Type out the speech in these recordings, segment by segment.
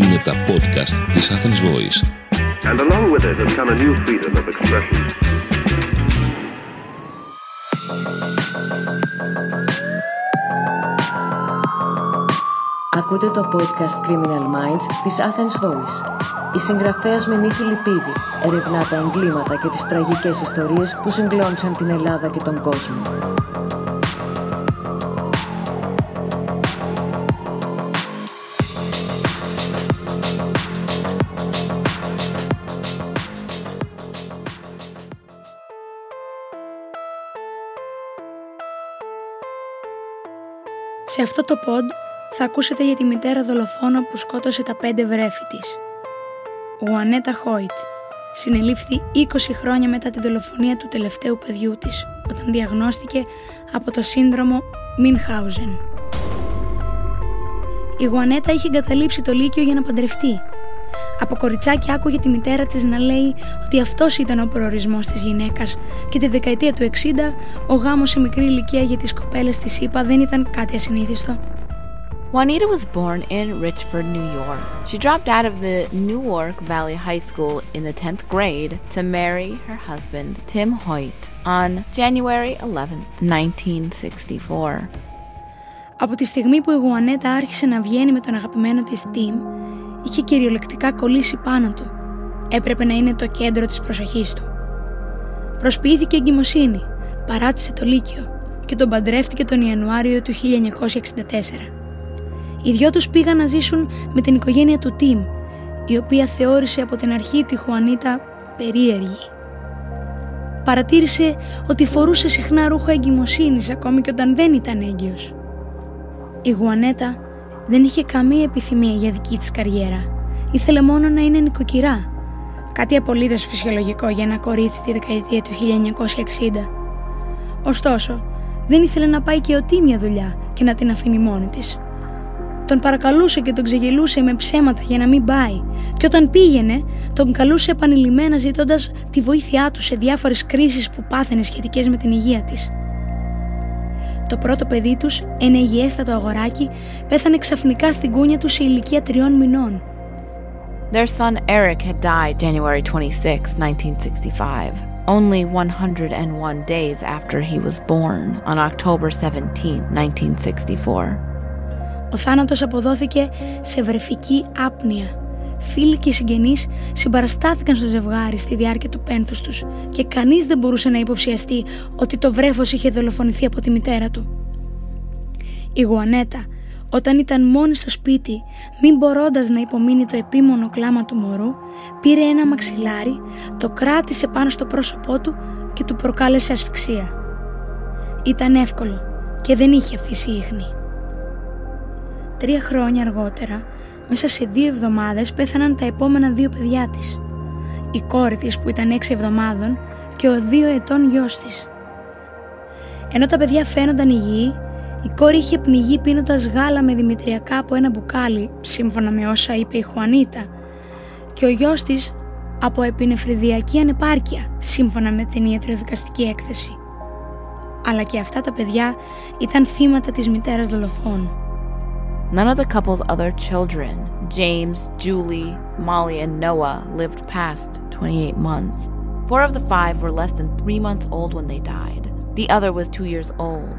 Είναι τα podcast της Athens Voice. And along with it has come a new freedom of expression. Ακούτε το podcast Criminal Minds της Athens Voice. Η συγγραφέας Μενή Φιλιππίδη ερευνά τα εγκλήματα και τις τραγικές ιστορίες που συγκλώνησαν την Ελλάδα και τον κόσμο. Σε αυτό το pod θα ακούσετε για τη μητέρα δολοφόνο που σκότωσε τα πέντε βρέφη της. Γουανέτα Χόιτ συνελήφθη 20 χρόνια μετά τη δολοφονία του τελευταίου παιδιού της όταν διαγνώστηκε από το σύνδρομο Μινχάουζεν. Η Γουανέτα είχε εγκαταλείψει το Λύκειο για να παντρευτεί. Από κοριτσάκι άκουγε τη μητέρα της να λέει ότι αυτός ήταν ο προορισμός της γυναίκας και τη δεκαετία του 60 ο γάμος σε μικρή ηλικία για τις κοπέλες της ΗΠΑ δεν ήταν κάτι ασυνήθιστο. Juanita was born in Richford, New York. She dropped out of the Newark Valley High School in the 10th grade to marry her husband, Tim Hoyt, on January 11, 1964. Από τη στιγμή που η Γουανέτα άρχισε να βγαίνει με τον αγαπημένο της Τιμ, είχε κυριολεκτικά κολλήσει πάνω του. Έπρεπε να είναι το κέντρο της προσοχής του. Προσποιήθηκε εγκυμοσύνη, παράτησε το Λύκειο και τον παντρεύτηκε τον Ιανουάριο του 1964. Οι δυο τους πήγαν να ζήσουν με την οικογένεια του Τιμ, η οποία θεώρησε από την αρχή τη Χουανίτα περίεργη. Παρατήρησε ότι φορούσε συχνά ρούχα εγκυμοσύνης ακόμη και όταν δεν ήταν έγκυος. Η Γουανέτα δεν είχε καμία επιθυμία για δική της καριέρα. Ήθελε μόνο να είναι νοικοκυρά. Κάτι απολύτως φυσιολογικό για ένα κορίτσι τη δεκαετία του 1960. Ωστόσο, δεν ήθελε να πάει και ο μια δουλειά και να την αφήνει μόνη της. Τον παρακαλούσε και τον ξεγελούσε με ψέματα για να μην πάει. Και όταν πήγαινε, τον καλούσε επανειλημμένα ζητώντας τη βοήθειά του σε διάφορες κρίσεις που πάθαινε σχετικές με την υγεία της. Το πρώτο παιδί τους, ένα υγιέστατο αγοράκι, πέθανε ξαφνικά στην κούνια τους σε ηλικία τριών μηνών. Their son Eric had died January 26, 1965, only 101 days after he was born on October 17, 1964. Ο θάνατος αποδόθηκε σε βρεφική άπνοια. Φίλοι και συγγενείς συμπαραστάθηκαν στο ζευγάρι στη διάρκεια του πένθους τους και κανείς δεν μπορούσε να υποψιαστεί ότι το βρέφος είχε δολοφονηθεί από τη μητέρα του. Η Γουανέτα, όταν ήταν μόνη στο σπίτι, μην μπορώντας να υπομείνει το επίμονο κλάμα του μωρού, πήρε ένα μαξιλάρι, το κράτησε πάνω στο πρόσωπό του και του προκάλεσε ασφυξία. Ήταν εύκολο και δεν είχε αφήσει ίχνη. Τρία χρόνια αργότερα, μέσα σε δύο εβδομάδες πέθαναν τα επόμενα δύο παιδιά της. Η κόρη της που ήταν έξι εβδομάδων και ο δύο ετών γιος της. Ενώ τα παιδιά φαίνονταν υγιεί, η κόρη είχε πνιγεί πίνοντας γάλα με δημητριακά από ένα μπουκάλι, σύμφωνα με όσα είπε η Χουανίτα, και ο γιος της από επινεφριδιακή ανεπάρκεια, σύμφωνα με την ιατροδικαστική έκθεση. Αλλά και αυτά τα παιδιά ήταν θύματα της μητέρας δολοφόνου. None of the couple's other children, James, Julie, Molly, and Noah, lived past 28 months. Four of the five were less than three months old when they died. The other was two years old.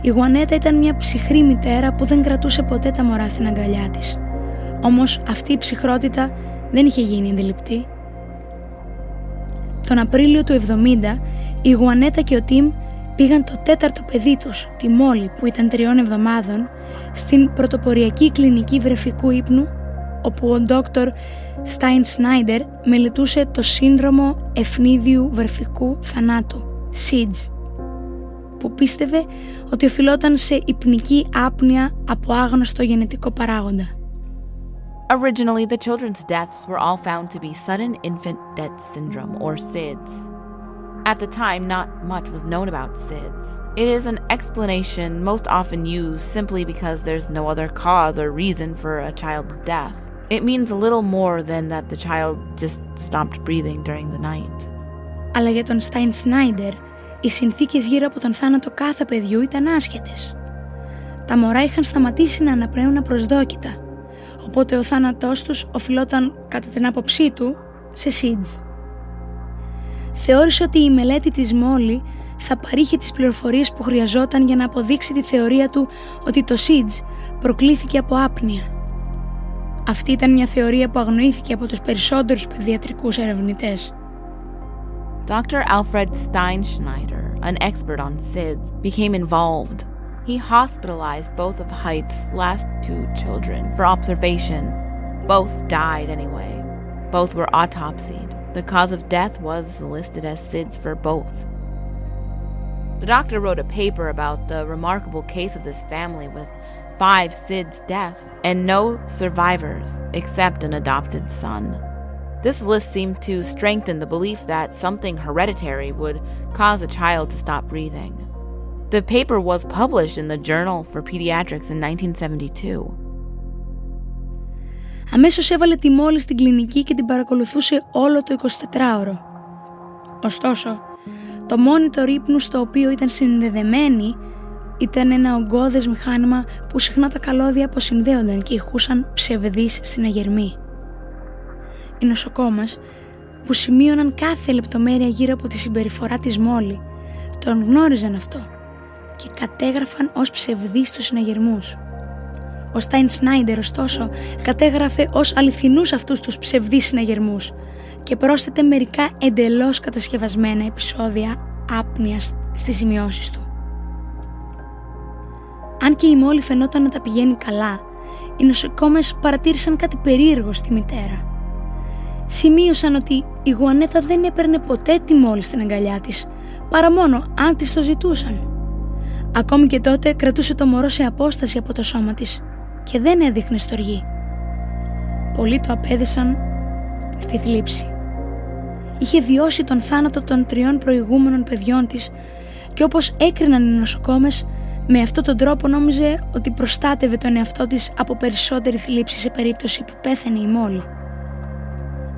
Η Γουανέτα ήταν μια ψυχρή μητέρα που δεν κρατούσε ποτέ τα μωρά στην αγκαλιά της. Όμως αυτή η ψυχρότητα δεν είχε γίνει αντιληπτή. Τον Απρίλιο του 70 η Γουανέτα και ο Τιμ πήγαν το τέταρτο παιδί τους, τη Μόλι που ήταν τριών εβδομάδων, στην πρωτοποριακή κλινική βρεφικού ύπνου, όπου ο ντόκτορ Στάιν Σνάιντερ μελετούσε το σύνδρομο ευνίδιου βρεφικού θανάτου, SIDS, που πίστευε ότι οφειλόταν σε υπνική άπνοια από άγνωστο γενετικό παράγοντα. Originally, the children's deaths were all found to be sudden infant death syndrome, or SIDS. At the time, not much was known about SIDS. It is an explanation most often used simply because there's no other cause or reason for a child's death. It means a little more than that the child just stopped breathing during the night. Αλλά για τον Στάιν Σνάιντερ, οι συνθήκες γύρω από τον θάνατο κάθε παιδιού ήταν άσχετες. Τα μωρά είχαν σταματήσει να αναπνέουν απροσδόκητα. οπότε ο θάνατός τους οφειλόταν κατά την άποψή του σε SIDS. Θεώρησε ότι η μελέτη της Μόλι θα παρήχε τις πληροφορίες που χρειαζόταν για να αποδείξει τη θεωρία του ότι το SIDS προκλήθηκε από άπνοια. Αυτή ήταν μια θεωρία που αγνοήθηκε από τους περισσότερους παιδιατρικούς ερευνητές. Dr. Alfred Steinschneider, an expert on SIDS, became involved. He hospitalized both of Height's last two children for observation. Both died anyway. Both were autopsied. The cause of death was listed as SIDS for both. The doctor wrote a paper about the remarkable case of this family with five SIDS deaths and no survivors except an adopted son. This list seemed to strengthen the belief that something hereditary would cause a child to stop breathing. The paper was published in the Journal for Pediatrics in 1972. Αμέσως έβαλε τη μόλις στην κλινική και την παρακολουθούσε όλο το 24ωρο. Ωστόσο, Το monitor ύπνου στο οποίο ήταν συνδεδεμένη ήταν ένα ογκώδες μηχάνημα που συχνά τα καλώδια αποσυνδέονταν και ηχούσαν ψευδείς συναγερμή. Οι νοσοκόμες που σημείωναν κάθε λεπτομέρεια γύρω από τη συμπεριφορά της Μόλι τον γνώριζαν αυτό και κατέγραφαν ως ψευδείς τους συναγερμούς. Ο Στάιν Σνάιντερ ωστόσο κατέγραφε ως αληθινούς αυτούς τους ψευδείς συναγερμούς και πρόσθετε μερικά εντελώς κατασκευασμένα επεισόδια άπνοιας στις σημειώσεις του. Αν και η Μόλι φαινόταν να τα πηγαίνει καλά, οι νοσοκόμες παρατήρησαν κάτι περίεργο στη μητέρα. Σημείωσαν ότι η Γουανέτα δεν έπαιρνε ποτέ τη Μόλι στην αγκαλιά της, παρά μόνο αν της το ζητούσαν. Ακόμη και τότε κρατούσε το μωρό σε απόσταση από το σώμα της και δεν έδειχνε στοργή. Πολλοί το απέδεσαν στη θλίψη είχε βιώσει τον θάνατο των τριών προηγούμενων παιδιών της και όπως έκριναν οι νοσοκόμες, με αυτόν τον τρόπο νόμιζε ότι προστάτευε τον εαυτό της από περισσότερη θλίψη σε περίπτωση που πέθανε η Μόλι.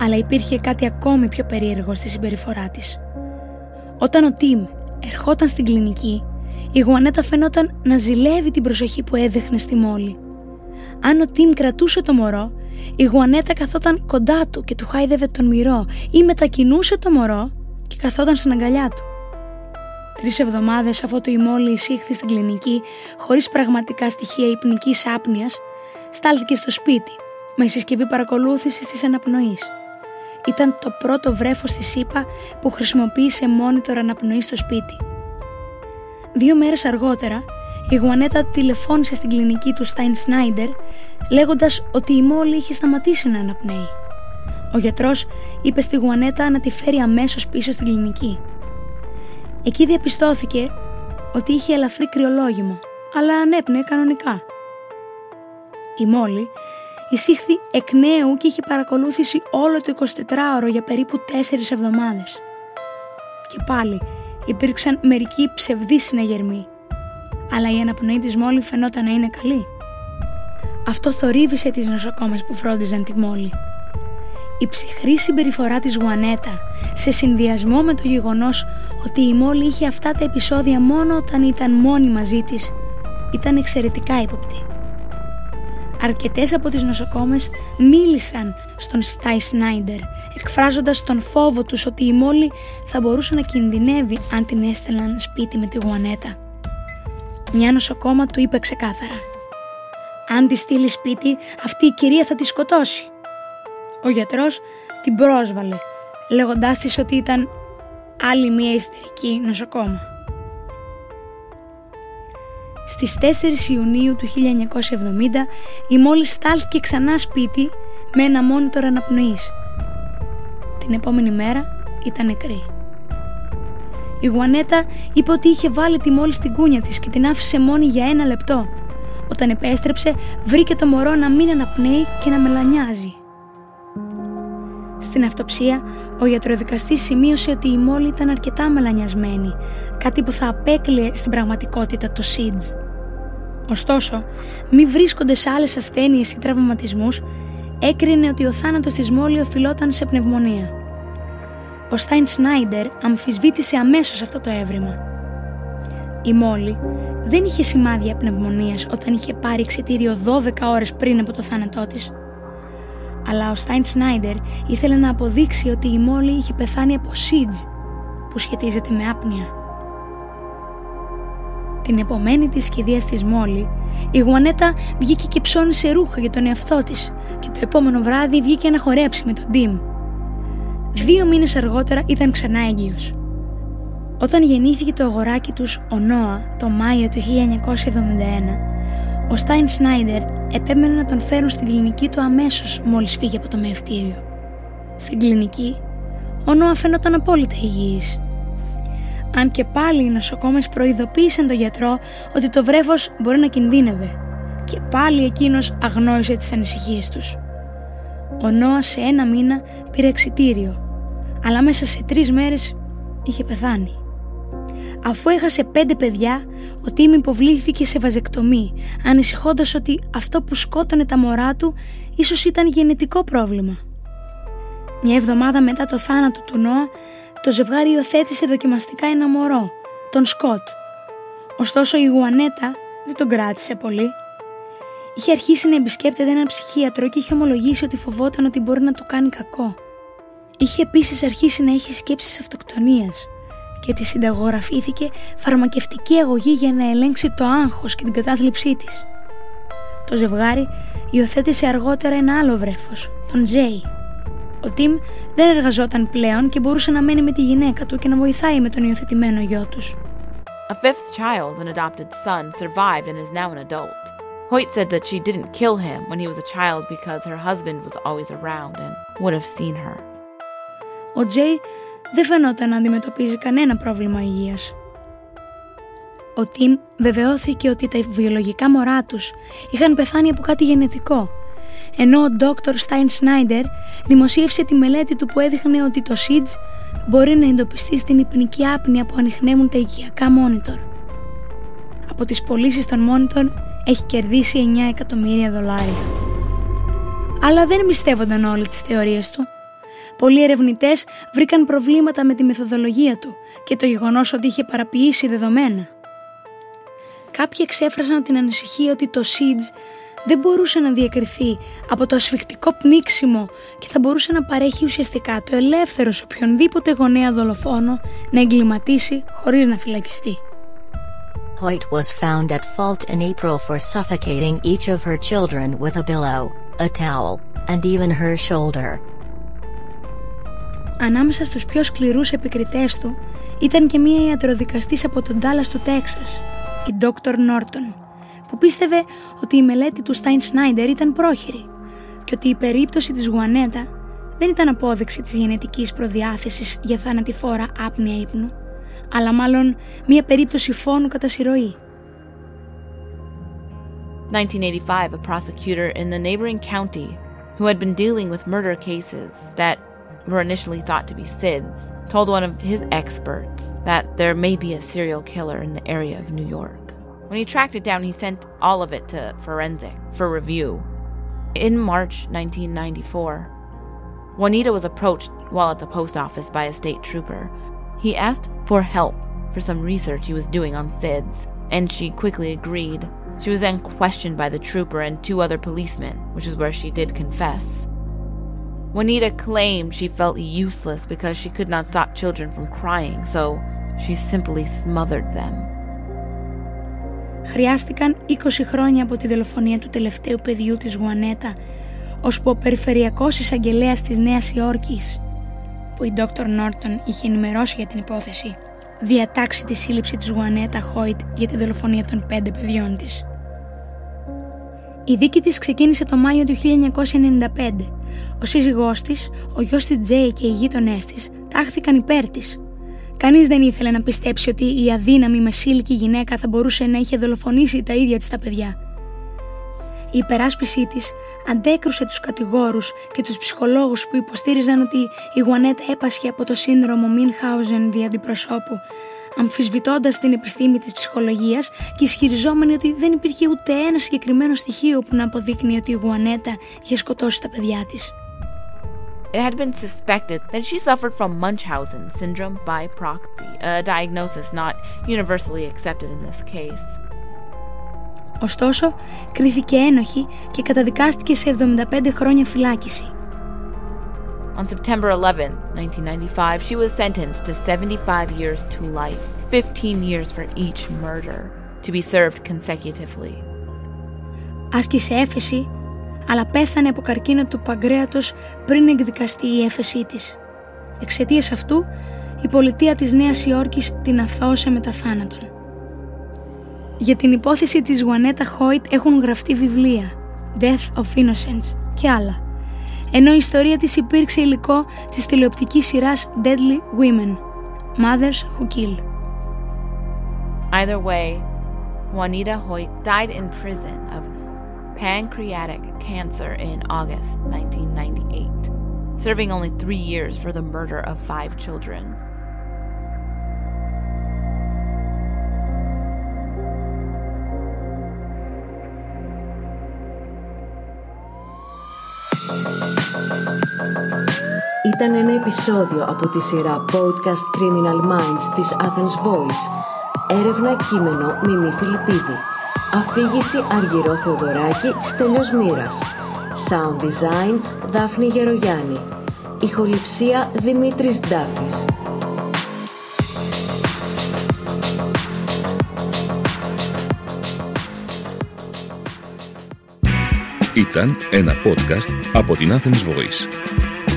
Αλλά υπήρχε κάτι ακόμη πιο περίεργο στη συμπεριφορά της. Όταν ο Τιμ ερχόταν στην κλινική, η Γουανέτα φαινόταν να ζηλεύει την προσοχή που έδειχνε στη Μόλι. Αν ο Τιμ κρατούσε το μωρό, η Γουανέτα καθόταν κοντά του και του χάιδευε τον μυρό ή μετακινούσε το μωρό και καθόταν στην αγκαλιά του. Τρεις εβδομάδες αφού το ημόλι εισήχθη στην κλινική χωρίς πραγματικά στοιχεία υπνικής άπνοιας, στάλθηκε στο σπίτι με συσκευή παρακολούθησης της αναπνοής. Ήταν το πρώτο βρέφος της ΣΥΠΑ που χρησιμοποίησε μόνιτορ αναπνοή στο σπίτι. Δύο μέρες αργότερα η Γουανέτα τηλεφώνησε στην κλινική του Στάιν Σνάιντερ λέγοντας ότι η Μόλι είχε σταματήσει να αναπνέει. Ο γιατρός είπε στη Γουανέτα να τη φέρει αμέσως πίσω στην κλινική. Εκεί διαπιστώθηκε ότι είχε ελαφρύ κρυολόγημα, αλλά ανέπνεε κανονικά. Η Μόλι εισήχθη εκ νέου και είχε παρακολούθηση όλο το 24ωρο για περίπου 4 εβδομάδες. Και πάλι υπήρξαν μερικοί ψευδείς συναγερμοί αλλά η αναπνοή της Μόλι φαινόταν να είναι καλή. Αυτό θορύβησε τις νοσοκόμες που φρόντιζαν τη Μόλι. Η ψυχρή συμπεριφορά της Γουανέτα σε συνδυασμό με το γεγονός ότι η Μόλι είχε αυτά τα επεισόδια μόνο όταν ήταν μόνη μαζί της ήταν εξαιρετικά ύποπτη. Αρκετές από τις νοσοκόμες μίλησαν στον Στάι Σνάιντερ εκφράζοντας τον φόβο τους ότι η Μόλι θα μπορούσε να κινδυνεύει αν την έστελναν σπίτι με τη Γουανέτα. Μια νοσοκόμα του είπε ξεκάθαρα «Αν τη στείλει σπίτι, αυτή η κυρία θα τη σκοτώσει». Ο γιατρός την πρόσβαλε, λέγοντάς της ότι ήταν άλλη μια ιστερική νοσοκόμα. Στις 4 Ιουνίου του 1970 η μόλις στάλθηκε ξανά σπίτι με ένα μόνιτορ αναπνοής. Την επόμενη μέρα ήταν νεκρή. Η Γουανέτα είπε ότι είχε βάλει τη μόλις στην κούνια της και την άφησε μόνη για ένα λεπτό. Όταν επέστρεψε, βρήκε το μωρό να μην αναπνέει και να μελανιάζει. Στην αυτοψία, ο γιατροδικαστής σημείωσε ότι η μόλι ήταν αρκετά μελανιασμένη, κάτι που θα απέκλειε στην πραγματικότητα το SIDS. Ωστόσο, μη βρίσκονται σε άλλες ασθένειες ή τραυματισμούς, έκρινε ότι ο θάνατος της Μόλι οφειλόταν σε πνευμονία ο Στάιν Σνάιντερ αμφισβήτησε αμέσως αυτό το έβριμα. Η Μόλι δεν είχε σημάδια πνευμονίας όταν είχε πάρει εξιτήριο 12 ώρες πριν από το θάνατό της. αλλά ο Στάιν Σνάιντερ ήθελε να αποδείξει ότι η Μόλι είχε πεθάνει από σίτζ που σχετίζεται με άπνοια. Την επομένη της σχεδίας της Μόλι, η Γουανέτα βγήκε και ψώνισε ρούχα για τον εαυτό της και το επόμενο βράδυ βγήκε να χορέψει με τον Τιμ. Δύο μήνες αργότερα ήταν ξανά έγκυος. Όταν γεννήθηκε το αγοράκι τους, ο Νόα, το Μάιο του 1971, ο Στάιν Σνάιντερ επέμενε να τον φέρουν στην κλινική του αμέσως μόλις φύγει από το μεευτήριο. Στην κλινική, ο Νόα φαίνονταν απόλυτα υγιής. Αν και πάλι οι νοσοκόμες προειδοποίησαν τον γιατρό ότι το βρέφος μπορεί να κινδύνευε και πάλι εκείνος αγνόησε τις ανησυχίες τους. Ο Νόα σε ένα μήνα πήρε εξιτήριο, αλλά μέσα σε τρεις μέρες είχε πεθάνει. Αφού έχασε πέντε παιδιά, ο Τίμ υποβλήθηκε σε βαζεκτομή, ανησυχώντας ότι αυτό που σκότωνε τα μωρά του ίσως ήταν γενετικό πρόβλημα. Μια εβδομάδα μετά το θάνατο του Νόα, το ζευγάρι υιοθέτησε δοκιμαστικά ένα μωρό, τον Σκότ. Ωστόσο η Γουανέτα δεν τον κράτησε πολύ. Είχε αρχίσει να επισκέπτεται έναν ψυχίατρο και είχε ομολογήσει ότι φοβόταν ότι μπορεί να του κάνει κακό. Είχε επίσης αρχίσει να έχει σκέψεις αυτοκτονίας και τη συνταγογραφήθηκε φαρμακευτική αγωγή για να ελέγξει το άγχος και την κατάθλιψή της. Το ζευγάρι υιοθέτησε αργότερα ένα άλλο βρέφος, τον Τζέι. Ο Τιμ δεν εργαζόταν πλέον και μπορούσε να μένει με τη γυναίκα του και να βοηθάει με τον υιοθετημένο γιο τους. A fifth child, an adopted son, survived and is now an adult. Hoyt said that she didn't kill him when he was a child because her husband was always around and would have seen her. Ο Τζέι δεν φαινόταν να αντιμετωπίζει κανένα πρόβλημα υγείας. Ο Τιμ βεβαιώθηκε ότι τα βιολογικά μωρά τους είχαν πεθάνει από κάτι γενετικό, ενώ ο Dr. Stein Snyder δημοσίευσε τη μελέτη του που έδειχνε ότι το SIDS μπορεί να εντοπιστεί στην υπνική άπνοια που ανοιχνεύουν τα οικιακά monitor. Από τις πωλήσεις των monitor έχει κερδίσει 9 εκατομμύρια δολάρια. Αλλά δεν πιστεύονταν όλοι τις θεωρίες του Πολλοί ερευνητές βρήκαν προβλήματα με τη μεθοδολογία του και το γεγονός ότι είχε παραποιήσει δεδομένα. Κάποιοι εξέφρασαν την ανησυχία ότι το SIDS δεν μπορούσε να διακριθεί από το ασφικτικό πνίξιμο και θα μπορούσε να παρέχει ουσιαστικά το ελεύθερο σε οποιονδήποτε γονέα δολοφόνο να εγκληματίσει χωρίς να φυλακιστεί. Hoyt was found at fault in April for suffocating each of her children with a pillow, a towel, and even her shoulder. Ανάμεσα στους πιο σκληρούς επικριτές του ήταν και μία ιατροδικαστής από τον Τάλλας του Τέξας, η Dr. Norton, που πίστευε ότι η μελέτη του Stein Snyder ήταν πρόχειρη και ότι η περίπτωση της Γουανέτα δεν ήταν απόδειξη της γενετικής προδιάθεσης για θανατηφόρα άπνοια ύπνου, αλλά μάλλον μία περίπτωση φόνου κατά συρροή. 1985, a prosecutor in the neighboring county who had been dealing with murder cases that were initially thought to be SIDS, told one of his experts that there may be a serial killer in the area of New York. When he tracked it down, he sent all of it to forensic for review. In March 1994, Juanita was approached while at the post office by a state trooper. He asked for help for some research he was doing on SIDS, and she quickly agreed. She was then questioned by the trooper and two other policemen, which is where she did confess. Juanita claimed she felt useless because she could not stop children from crying, so she simply smothered them. Χρειάστηκαν 20 χρόνια από τη δολοφονία του τελευταίου παιδιού της Γουανέτα, ώσπου ο περιφερειακός εισαγγελέας της Νέας Υόρκης, που η Dr. Νόρτον είχε ενημερώσει για την υπόθεση, διατάξει τη σύλληψη της Γουανέτα Χόιτ για τη δολοφονία των πέντε παιδιών της. Η δίκη της ξεκίνησε το Μάιο του 1995 ο σύζυγός της, ο γιος της Τζέι και οι γείτονές της τάχθηκαν υπέρ της. Κανείς δεν ήθελε να πιστέψει ότι η αδύναμη μεσήλικη γυναίκα θα μπορούσε να είχε δολοφονήσει τα ίδια της τα παιδιά. Η υπεράσπιση της αντέκρουσε τους κατηγόρους και τους ψυχολόγους που υποστήριζαν ότι η Γουανέτα έπασχε από το σύνδρομο Μίνχάουζεν δι' αντιπροσώπου αμφισβητώντας την επιστήμη της ψυχολογίας και ισχυριζόμενη ότι δεν υπήρχε ούτε ένα συγκεκριμένο στοιχείο που να αποδείκνει ότι η Γουανέτα είχε σκοτώσει τα παιδιά της. It had been suspected that she suffered from Munchausen syndrome by proxy, a diagnosis not universally accepted in this case. Ωστόσο, κρίθηκε ένοχη και καταδικάστηκε σε 75 χρόνια φυλάκιση. On September 11, 1995, she was sentenced to 75 years to life, 15 years for each murder, to be served consecutively. Άσκησε έφεση, αλλά πέθανε από καρκίνο του παγκρέατος πριν εκδικαστεί η έφεσή της. Εξαιτίας αυτού, η πολιτεία της Νέας Υόρκης την αθώωσε μετά θάνατον. Για την υπόθεση της Γουανέτα Χόιτ έχουν γραφτεί βιβλία Death of Innocence και άλλα ενώ η ιστορία της υπήρξε υλικό της τηλεοπτικής σειράς Deadly Women Mothers Who Kill. Either way, Juanita Hoyt died in prison of pancreatic cancer in August 1998, serving only three years for the murder of five children. Ήταν ένα επεισόδιο από τη σειρά Podcast Criminal Minds της Athens Voice. Έρευνα κείμενο Μιμή Φιλιππίδη. Αφήγηση Αργυρό Θεοδωράκη Στέλιος Μοίρας. Sound Design Δάφνη Γερογιάννη. Ηχοληψία Δημήτρης Ντάφης. Ήταν ένα podcast από την Athens Voice.